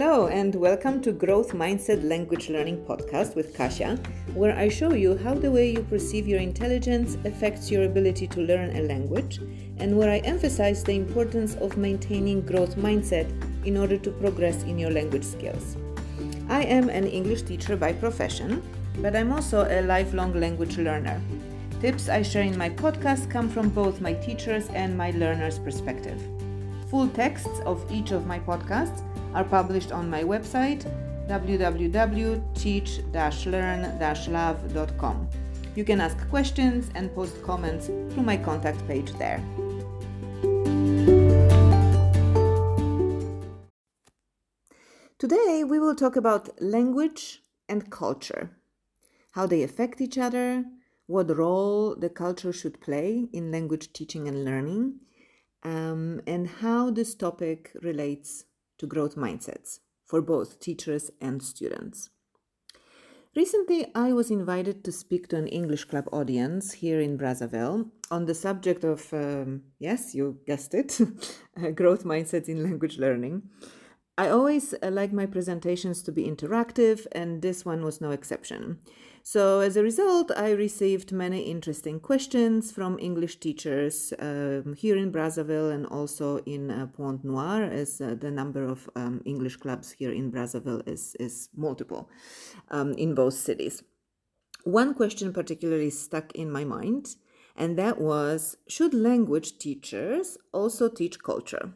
Hello, and welcome to Growth Mindset Language Learning Podcast with Kasia, where I show you how the way you perceive your intelligence affects your ability to learn a language, and where I emphasize the importance of maintaining growth mindset in order to progress in your language skills. I am an English teacher by profession, but I'm also a lifelong language learner. Tips I share in my podcast come from both my teachers and my learners' perspective. Full texts of each of my podcasts are published on my website www.teach-learn-love.com. You can ask questions and post comments through my contact page there. Today we will talk about language and culture, how they affect each other, what role the culture should play in language teaching and learning, um, and how this topic relates to growth mindsets for both teachers and students. Recently, I was invited to speak to an English club audience here in Brazzaville on the subject of, um, yes, you guessed it, growth mindsets in language learning. I always uh, like my presentations to be interactive, and this one was no exception. So, as a result, I received many interesting questions from English teachers um, here in Brazzaville and also in uh, Noire, as uh, the number of um, English clubs here in Brazzaville is, is multiple um, in both cities. One question particularly stuck in my mind, and that was Should language teachers also teach culture?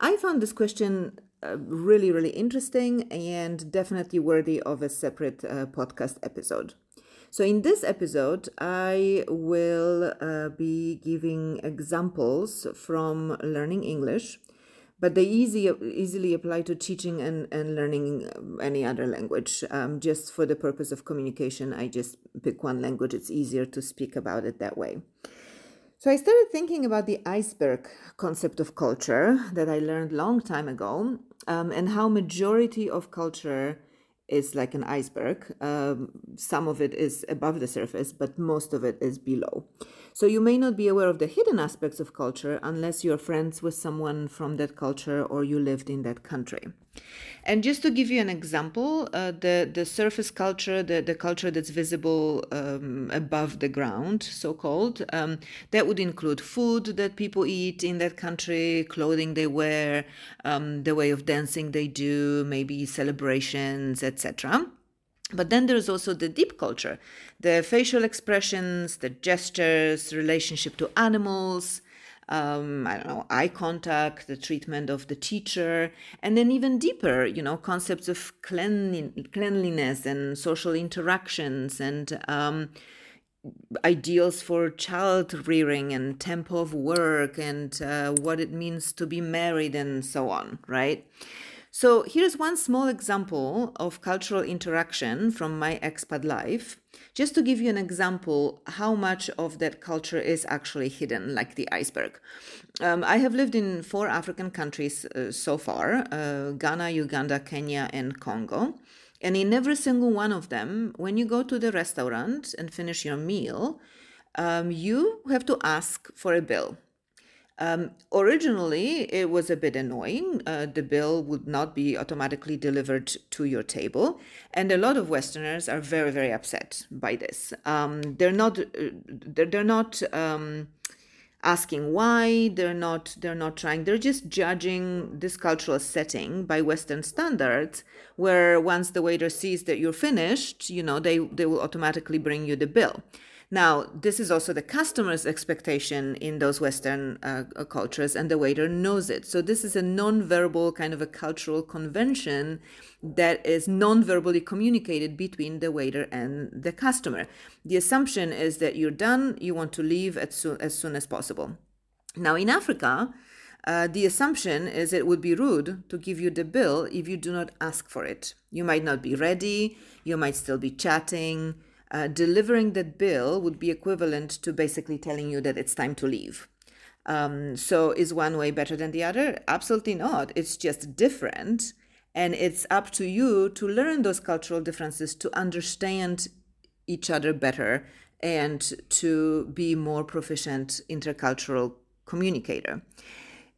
I found this question uh, really, really interesting and definitely worthy of a separate uh, podcast episode. So, in this episode, I will uh, be giving examples from learning English, but they easy, easily apply to teaching and, and learning any other language. Um, just for the purpose of communication, I just pick one language, it's easier to speak about it that way. So I started thinking about the iceberg concept of culture that I learned long time ago, um, and how majority of culture is like an iceberg. Um, some of it is above the surface, but most of it is below. So you may not be aware of the hidden aspects of culture unless you're friends with someone from that culture or you lived in that country. And just to give you an example, uh, the the surface culture, the, the culture that's visible um, above the ground, so called, um, that would include food that people eat in that country, clothing they wear, um, the way of dancing they do, maybe celebrations, etc. But then there's also the deep culture, the facial expressions, the gestures, relationship to animals, um, I don't know, eye contact, the treatment of the teacher, and then even deeper, you know, concepts of cleanliness and social interactions and um, ideals for child rearing and tempo of work and uh, what it means to be married and so on, right? So here's one small example of cultural interaction from my expat life, just to give you an example how much of that culture is actually hidden, like the iceberg. Um, I have lived in four African countries uh, so far uh, Ghana, Uganda, Kenya, and Congo. And in every single one of them, when you go to the restaurant and finish your meal, um, you have to ask for a bill. Um, originally, it was a bit annoying. Uh, the bill would not be automatically delivered to your table, and a lot of Westerners are very, very upset by this. Um, they're not, uh, they're, they're not um, asking why. They're not, they're not trying. They're just judging this cultural setting by Western standards, where once the waiter sees that you're finished, you know, they they will automatically bring you the bill. Now, this is also the customer's expectation in those Western uh, uh, cultures, and the waiter knows it. So, this is a non-verbal kind of a cultural convention that is non-verbally communicated between the waiter and the customer. The assumption is that you're done, you want to leave as soon as, soon as possible. Now, in Africa, uh, the assumption is it would be rude to give you the bill if you do not ask for it. You might not be ready, you might still be chatting uh, delivering that bill would be equivalent to basically telling you that it's time to leave. Um, so, is one way better than the other? Absolutely not. It's just different. And it's up to you to learn those cultural differences, to understand each other better, and to be more proficient intercultural communicator.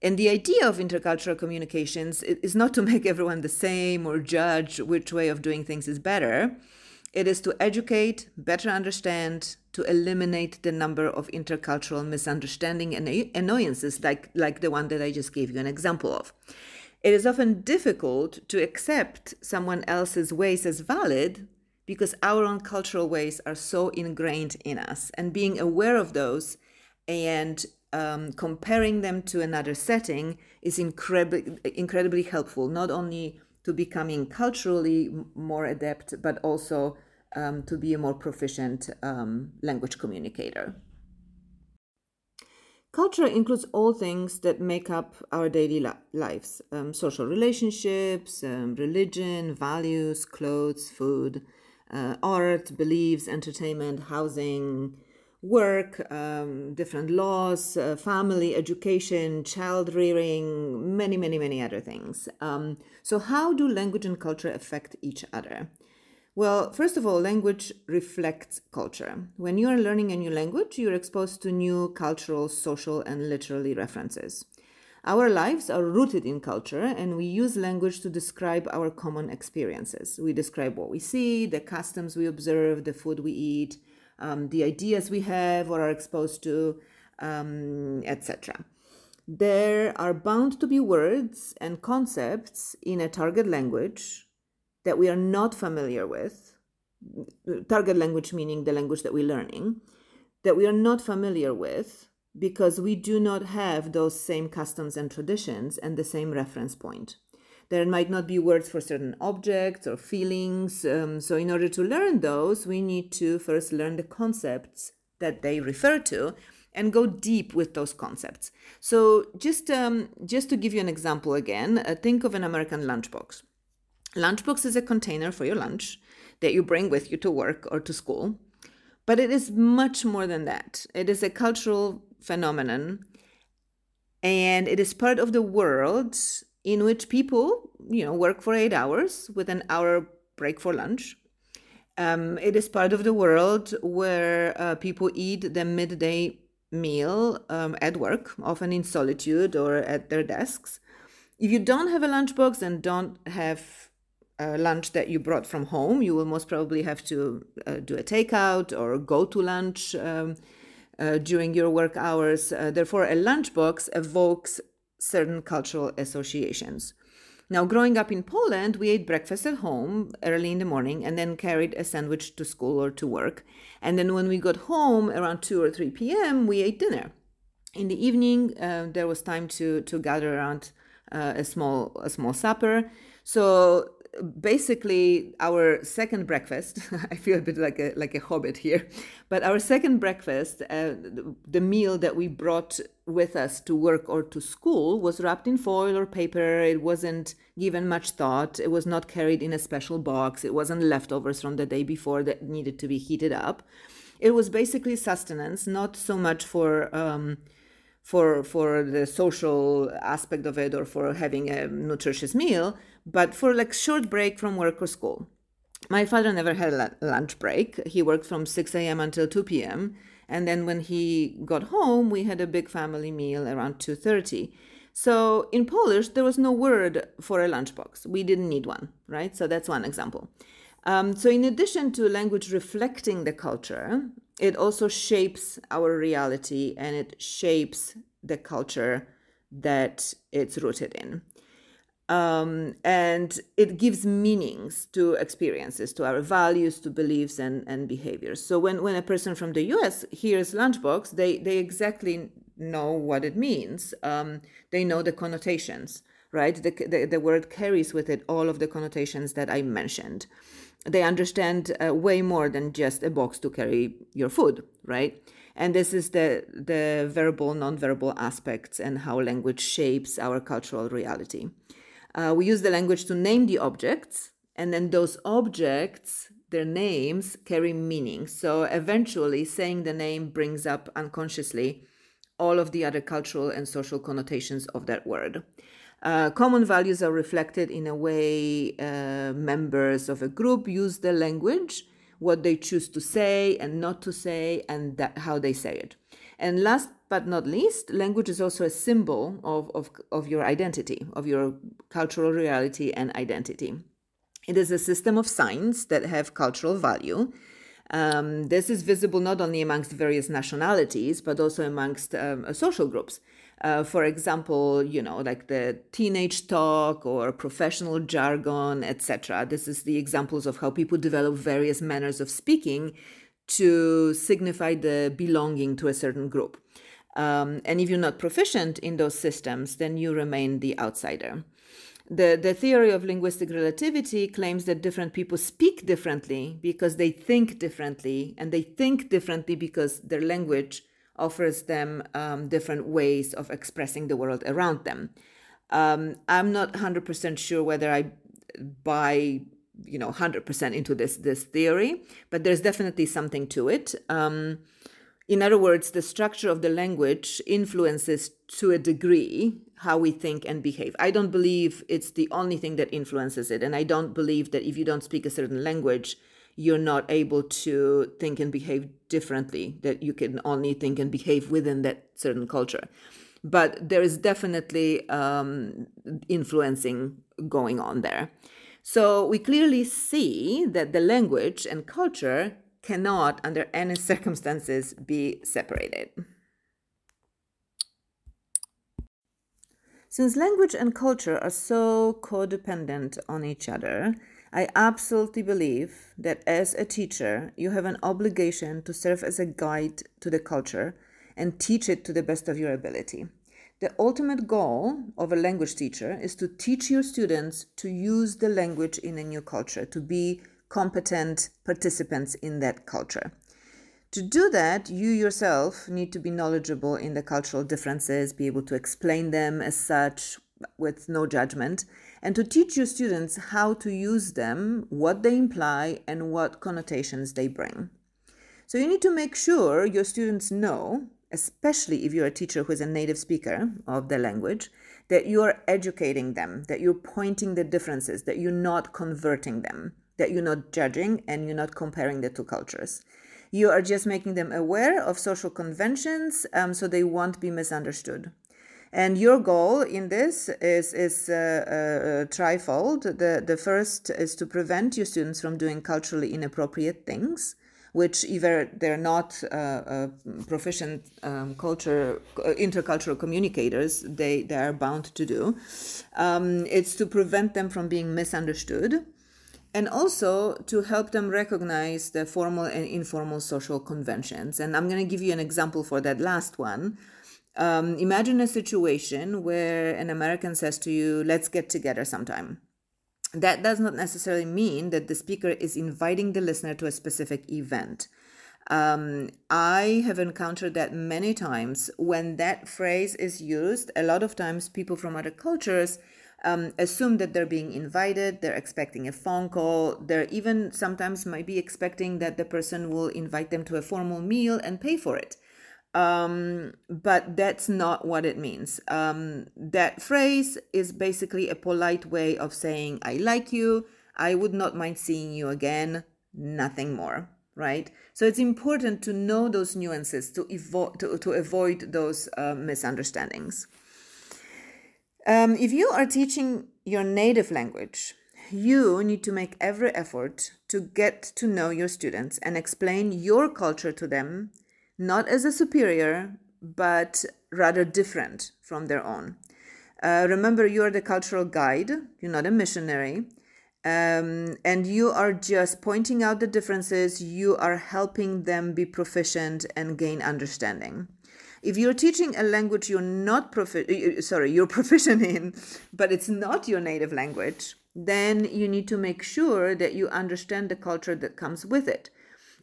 And the idea of intercultural communications is not to make everyone the same or judge which way of doing things is better. It is to educate, better understand, to eliminate the number of intercultural misunderstanding and annoyances like, like the one that I just gave you an example of. It is often difficult to accept someone else's ways as valid because our own cultural ways are so ingrained in us. And being aware of those and um, comparing them to another setting is incredibly, incredibly helpful, not only to becoming culturally more adept, but also um, to be a more proficient um, language communicator. Culture includes all things that make up our daily li- lives um, social relationships, um, religion, values, clothes, food, uh, art, beliefs, entertainment, housing, work, um, different laws, uh, family, education, child rearing, many, many, many other things. Um, so, how do language and culture affect each other? Well, first of all, language reflects culture. When you are learning a new language, you're exposed to new cultural, social, and literary references. Our lives are rooted in culture, and we use language to describe our common experiences. We describe what we see, the customs we observe, the food we eat, um, the ideas we have or are exposed to, um, etc. There are bound to be words and concepts in a target language that we are not familiar with, target language meaning the language that we're learning, that we are not familiar with because we do not have those same customs and traditions and the same reference point. There might not be words for certain objects or feelings. Um, so, in order to learn those, we need to first learn the concepts that they refer to and go deep with those concepts. So, just um, just to give you an example again, uh, think of an American lunchbox. Lunchbox is a container for your lunch that you bring with you to work or to school. But it is much more than that. It is a cultural phenomenon and it is part of the world in which people, you know, work for eight hours with an hour break for lunch. Um, it is part of the world where uh, people eat the midday meal um, at work, often in solitude or at their desks. If you don't have a lunchbox and don't have uh, lunch that you brought from home. You will most probably have to uh, do a takeout or go to lunch um, uh, during your work hours. Uh, therefore, a lunchbox evokes certain cultural associations. Now, growing up in Poland, we ate breakfast at home early in the morning and then carried a sandwich to school or to work. And then when we got home around 2 or 3 p.m., we ate dinner. In the evening, uh, there was time to, to gather around a small a small supper. So basically our second breakfast i feel a bit like a like a hobbit here but our second breakfast uh, the meal that we brought with us to work or to school was wrapped in foil or paper. It wasn't given much thought. It was not carried in a special box. It wasn't leftovers from the day before that needed to be heated up. It was basically sustenance not so much for um, for for the social aspect of it or for having a nutritious meal but for like short break from work or school. My father never had a lunch break. He worked from 6 a.m until 2 p.m and then when he got home we had a big family meal around 2.30 so in polish there was no word for a lunchbox. We didn't need one right? So that's one example. Um, so in addition to language reflecting the culture it also shapes our reality and it shapes the culture that it's rooted in. Um, and it gives meanings to experiences, to our values, to beliefs and, and behaviors. So when, when a person from the US hears lunchbox, they, they exactly know what it means. Um, they know the connotations, right? The, the, the word carries with it all of the connotations that I mentioned they understand uh, way more than just a box to carry your food, right? And this is the the verbal, non-verbal aspects and how language shapes our cultural reality. Uh, we use the language to name the objects, and then those objects, their names carry meaning. So eventually, saying the name brings up unconsciously all of the other cultural and social connotations of that word. Uh, common values are reflected in a way uh, members of a group use the language, what they choose to say and not to say, and that, how they say it. And last but not least, language is also a symbol of, of, of your identity, of your cultural reality and identity. It is a system of signs that have cultural value. Um, this is visible not only amongst various nationalities, but also amongst um, social groups. Uh, for example, you know, like the teenage talk or professional jargon, etc. This is the examples of how people develop various manners of speaking to signify the belonging to a certain group. Um, and if you're not proficient in those systems, then you remain the outsider. The, the theory of linguistic relativity claims that different people speak differently because they think differently, and they think differently because their language offers them um, different ways of expressing the world around them. Um, I'm not 100% sure whether I buy you know 100% into this this theory but there's definitely something to it um, in other words, the structure of the language influences to a degree how we think and behave. I don't believe it's the only thing that influences it. And I don't believe that if you don't speak a certain language, you're not able to think and behave differently, that you can only think and behave within that certain culture. But there is definitely um, influencing going on there. So we clearly see that the language and culture cannot, under any circumstances, be separated. Since language and culture are so codependent on each other, I absolutely believe that as a teacher, you have an obligation to serve as a guide to the culture and teach it to the best of your ability. The ultimate goal of a language teacher is to teach your students to use the language in a new culture, to be competent participants in that culture. To do that, you yourself need to be knowledgeable in the cultural differences, be able to explain them as such with no judgment, and to teach your students how to use them, what they imply, and what connotations they bring. So you need to make sure your students know, especially if you're a teacher who is a native speaker of the language, that you are educating them, that you're pointing the differences, that you're not converting them that you're not judging and you're not comparing the two cultures. You are just making them aware of social conventions um, so they won't be misunderstood. And your goal in this is, is uh, uh, trifold. The, the first is to prevent your students from doing culturally inappropriate things, which either they're not uh, uh proficient um, culture, uh, intercultural communicators, they, they are bound to do. Um, it's to prevent them from being misunderstood and also to help them recognize the formal and informal social conventions. And I'm going to give you an example for that last one. Um, imagine a situation where an American says to you, Let's get together sometime. That does not necessarily mean that the speaker is inviting the listener to a specific event. Um, I have encountered that many times when that phrase is used. A lot of times, people from other cultures um, assume that they're being invited, they're expecting a phone call, they're even sometimes might be expecting that the person will invite them to a formal meal and pay for it. Um, but that's not what it means. Um, that phrase is basically a polite way of saying, I like you, I would not mind seeing you again, nothing more, right? So it's important to know those nuances to, evo- to, to avoid those uh, misunderstandings. Um, if you are teaching your native language, you need to make every effort to get to know your students and explain your culture to them, not as a superior, but rather different from their own. Uh, remember, you are the cultural guide, you're not a missionary. Um, and you are just pointing out the differences, you are helping them be proficient and gain understanding. If you're teaching a language you're not profi- sorry, you're proficient in, but it's not your native language, then you need to make sure that you understand the culture that comes with it.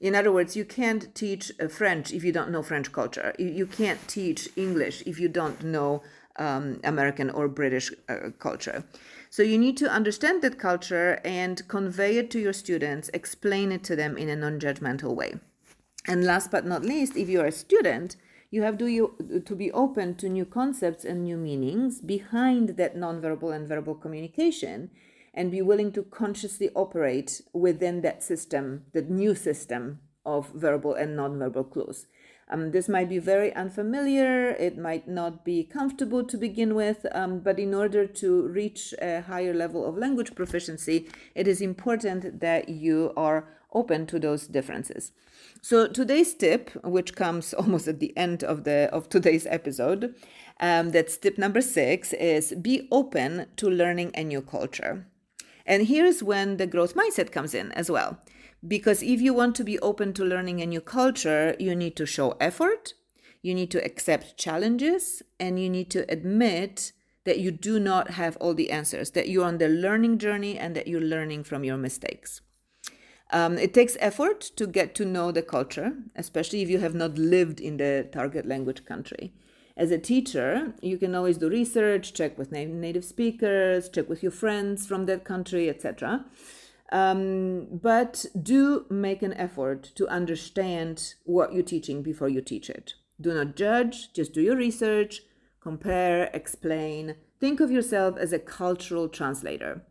In other words, you can't teach uh, French if you don't know French culture. You can't teach English if you don't know um, American or British uh, culture. So you need to understand that culture and convey it to your students, explain it to them in a non judgmental way. And last but not least, if you're a student, you have to, you, to be open to new concepts and new meanings behind that nonverbal and verbal communication and be willing to consciously operate within that system, the new system of verbal and nonverbal clues. Um, this might be very unfamiliar, it might not be comfortable to begin with, um, but in order to reach a higher level of language proficiency, it is important that you are open to those differences. So today's tip, which comes almost at the end of the of today's episode, um, that's tip number six, is be open to learning a new culture. And here's when the growth mindset comes in as well. Because if you want to be open to learning a new culture, you need to show effort, you need to accept challenges, and you need to admit that you do not have all the answers, that you're on the learning journey and that you're learning from your mistakes. Um, it takes effort to get to know the culture, especially if you have not lived in the target language country. As a teacher, you can always do research, check with native speakers, check with your friends from that country, etc. Um, but do make an effort to understand what you're teaching before you teach it. Do not judge, just do your research, compare, explain. Think of yourself as a cultural translator.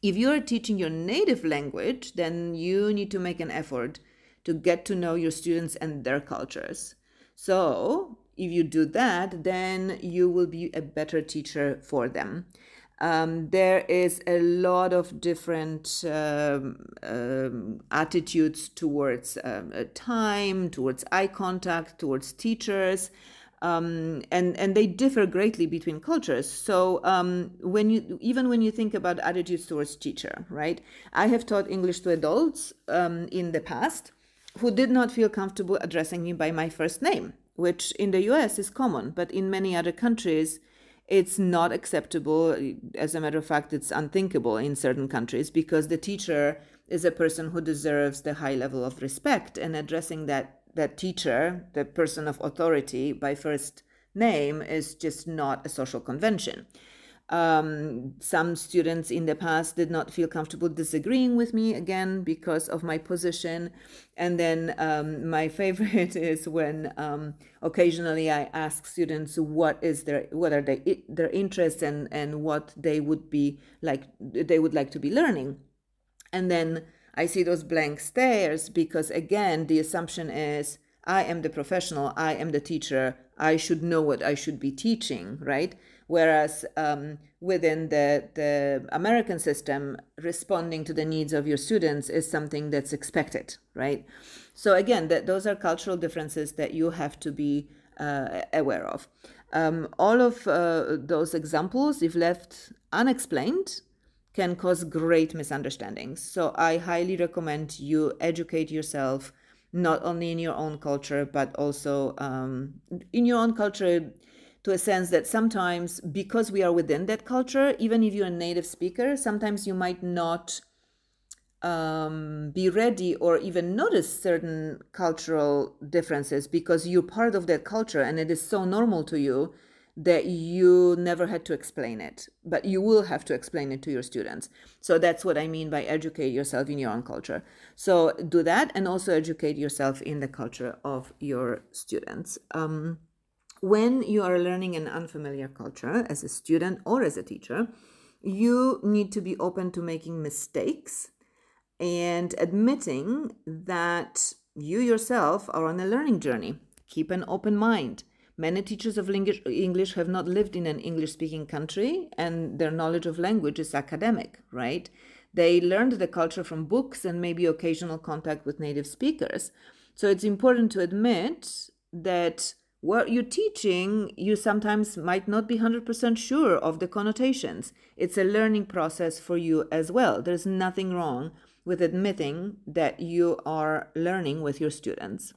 If you're teaching your native language, then you need to make an effort to get to know your students and their cultures. So, if you do that, then you will be a better teacher for them. Um, there is a lot of different um, um, attitudes towards um, time, towards eye contact, towards teachers um, and and they differ greatly between cultures. So um, when you even when you think about attitudes towards teacher, right? I have taught English to adults um, in the past who did not feel comfortable addressing me by my first name, which in the U.S. is common, but in many other countries. It's not acceptable. As a matter of fact, it's unthinkable in certain countries because the teacher is a person who deserves the high level of respect, and addressing that that teacher, the person of authority by first name, is just not a social convention. Um, some students in the past did not feel comfortable disagreeing with me again because of my position. And then um, my favorite is when um, occasionally I ask students what is their what are they, their interests and and what they would be like they would like to be learning, and then I see those blank stares because, again, the assumption is I am the professional, I am the teacher, I should know what I should be teaching, right? Whereas um, within the, the American system, responding to the needs of your students is something that's expected, right? So, again, that, those are cultural differences that you have to be uh, aware of. Um, all of uh, those examples, if left unexplained, can cause great misunderstandings. So I highly recommend you educate yourself not only in your own culture but also um, in your own culture to a sense that sometimes because we are within that culture even if you're a native speaker sometimes you might not um, be ready or even notice certain cultural differences because you're part of that culture and it is so normal to you that you never had to explain it, but you will have to explain it to your students. So that's what I mean by educate yourself in your own culture. So do that and also educate yourself in the culture of your students. Um, when you are learning an unfamiliar culture as a student or as a teacher, you need to be open to making mistakes and admitting that you yourself are on a learning journey. Keep an open mind Many teachers of English have not lived in an English speaking country and their knowledge of language is academic, right? They learned the culture from books and maybe occasional contact with native speakers. So it's important to admit that what you're teaching, you sometimes might not be 100% sure of the connotations. It's a learning process for you as well. There's nothing wrong with admitting that you are learning with your students.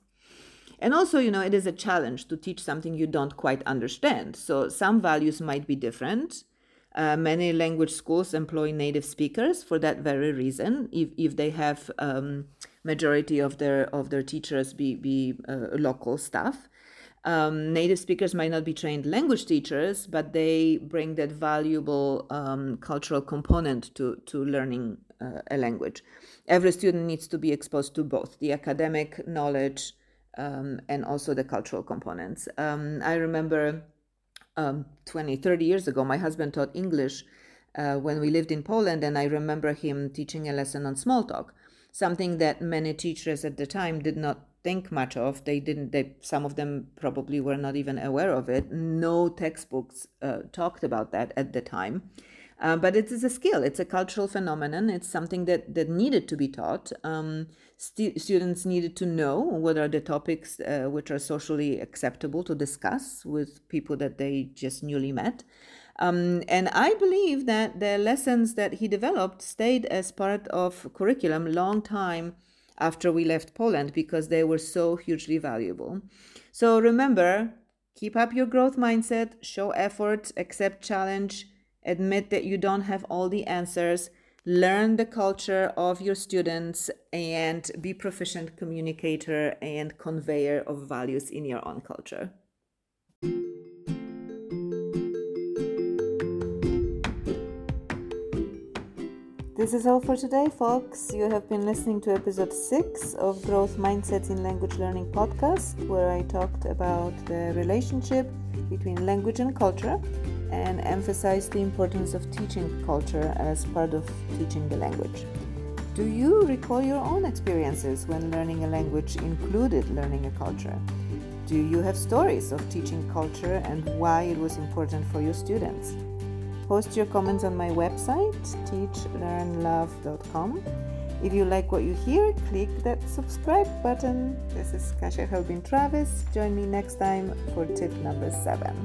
And also, you know, it is a challenge to teach something you don't quite understand. So some values might be different. Uh, many language schools employ native speakers for that very reason. If, if they have um, majority of their of their teachers be be uh, local staff, um, native speakers might not be trained language teachers, but they bring that valuable um, cultural component to to learning uh, a language. Every student needs to be exposed to both the academic knowledge um, and also the cultural components. Um, I remember um, 20, 30 years ago, my husband taught English uh, when we lived in Poland, and I remember him teaching a lesson on small talk, something that many teachers at the time did not think much of. They didn't. They some of them probably were not even aware of it. No textbooks uh, talked about that at the time. Uh, but it is a skill. It's a cultural phenomenon. It's something that that needed to be taught. Um, st- students needed to know what are the topics uh, which are socially acceptable to discuss with people that they just newly met. Um, and I believe that the lessons that he developed stayed as part of curriculum long time after we left Poland because they were so hugely valuable. So remember, keep up your growth mindset, show effort, accept challenge, admit that you don't have all the answers, learn the culture of your students, and be proficient communicator and conveyor of values in your own culture. This is all for today, folks. You have been listening to episode 6 of Growth Mindsets in Language Learning podcast, where I talked about the relationship between language and culture and emphasized the importance of teaching culture as part of teaching the language. Do you recall your own experiences when learning a language included learning a culture? Do you have stories of teaching culture and why it was important for your students? Post your comments on my website, teachlearnlove.com. If you like what you hear, click that subscribe button. This is Kasia Helbin Travis. Join me next time for tip number seven.